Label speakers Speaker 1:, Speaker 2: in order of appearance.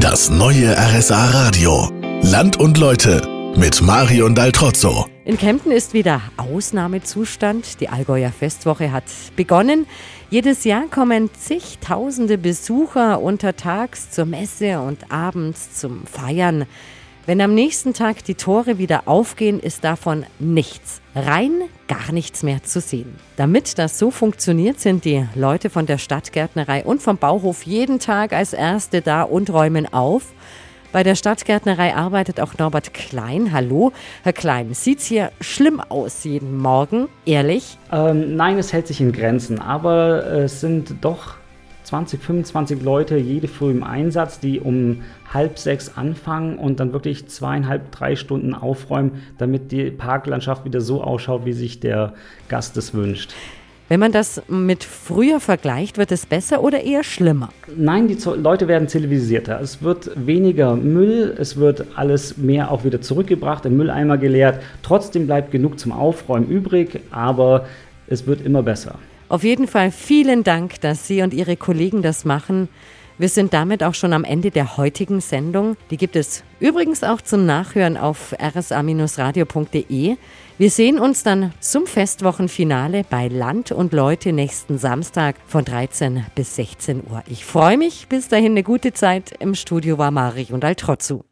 Speaker 1: Das neue RSA Radio. Land und Leute mit Marion Daltrozzo.
Speaker 2: In Kempten ist wieder Ausnahmezustand. Die Allgäuer Festwoche hat begonnen. Jedes Jahr kommen zigtausende Besucher untertags zur Messe und abends zum Feiern. Wenn am nächsten Tag die Tore wieder aufgehen, ist davon nichts, rein gar nichts mehr zu sehen. Damit das so funktioniert, sind die Leute von der Stadtgärtnerei und vom Bauhof jeden Tag als Erste da und räumen auf. Bei der Stadtgärtnerei arbeitet auch Norbert Klein. Hallo, Herr Klein. Sieht's hier schlimm aus jeden Morgen? Ehrlich?
Speaker 3: Ähm, nein, es hält sich in Grenzen, aber es sind doch 20, 25 Leute jede Früh im Einsatz, die um halb sechs anfangen und dann wirklich zweieinhalb, drei Stunden aufräumen, damit die Parklandschaft wieder so ausschaut, wie sich der Gast es wünscht.
Speaker 2: Wenn man das mit früher vergleicht, wird es besser oder eher schlimmer?
Speaker 3: Nein, die Leute werden zivilisierter. Es wird weniger Müll, es wird alles mehr auch wieder zurückgebracht, im Mülleimer geleert. Trotzdem bleibt genug zum Aufräumen übrig, aber es wird immer besser.
Speaker 2: Auf jeden Fall vielen Dank, dass Sie und Ihre Kollegen das machen. Wir sind damit auch schon am Ende der heutigen Sendung. Die gibt es übrigens auch zum Nachhören auf rsa-radio.de. Wir sehen uns dann zum Festwochenfinale bei Land und Leute nächsten Samstag von 13 bis 16 Uhr. Ich freue mich. Bis dahin eine gute Zeit. Im Studio war Marich und Altrozzu.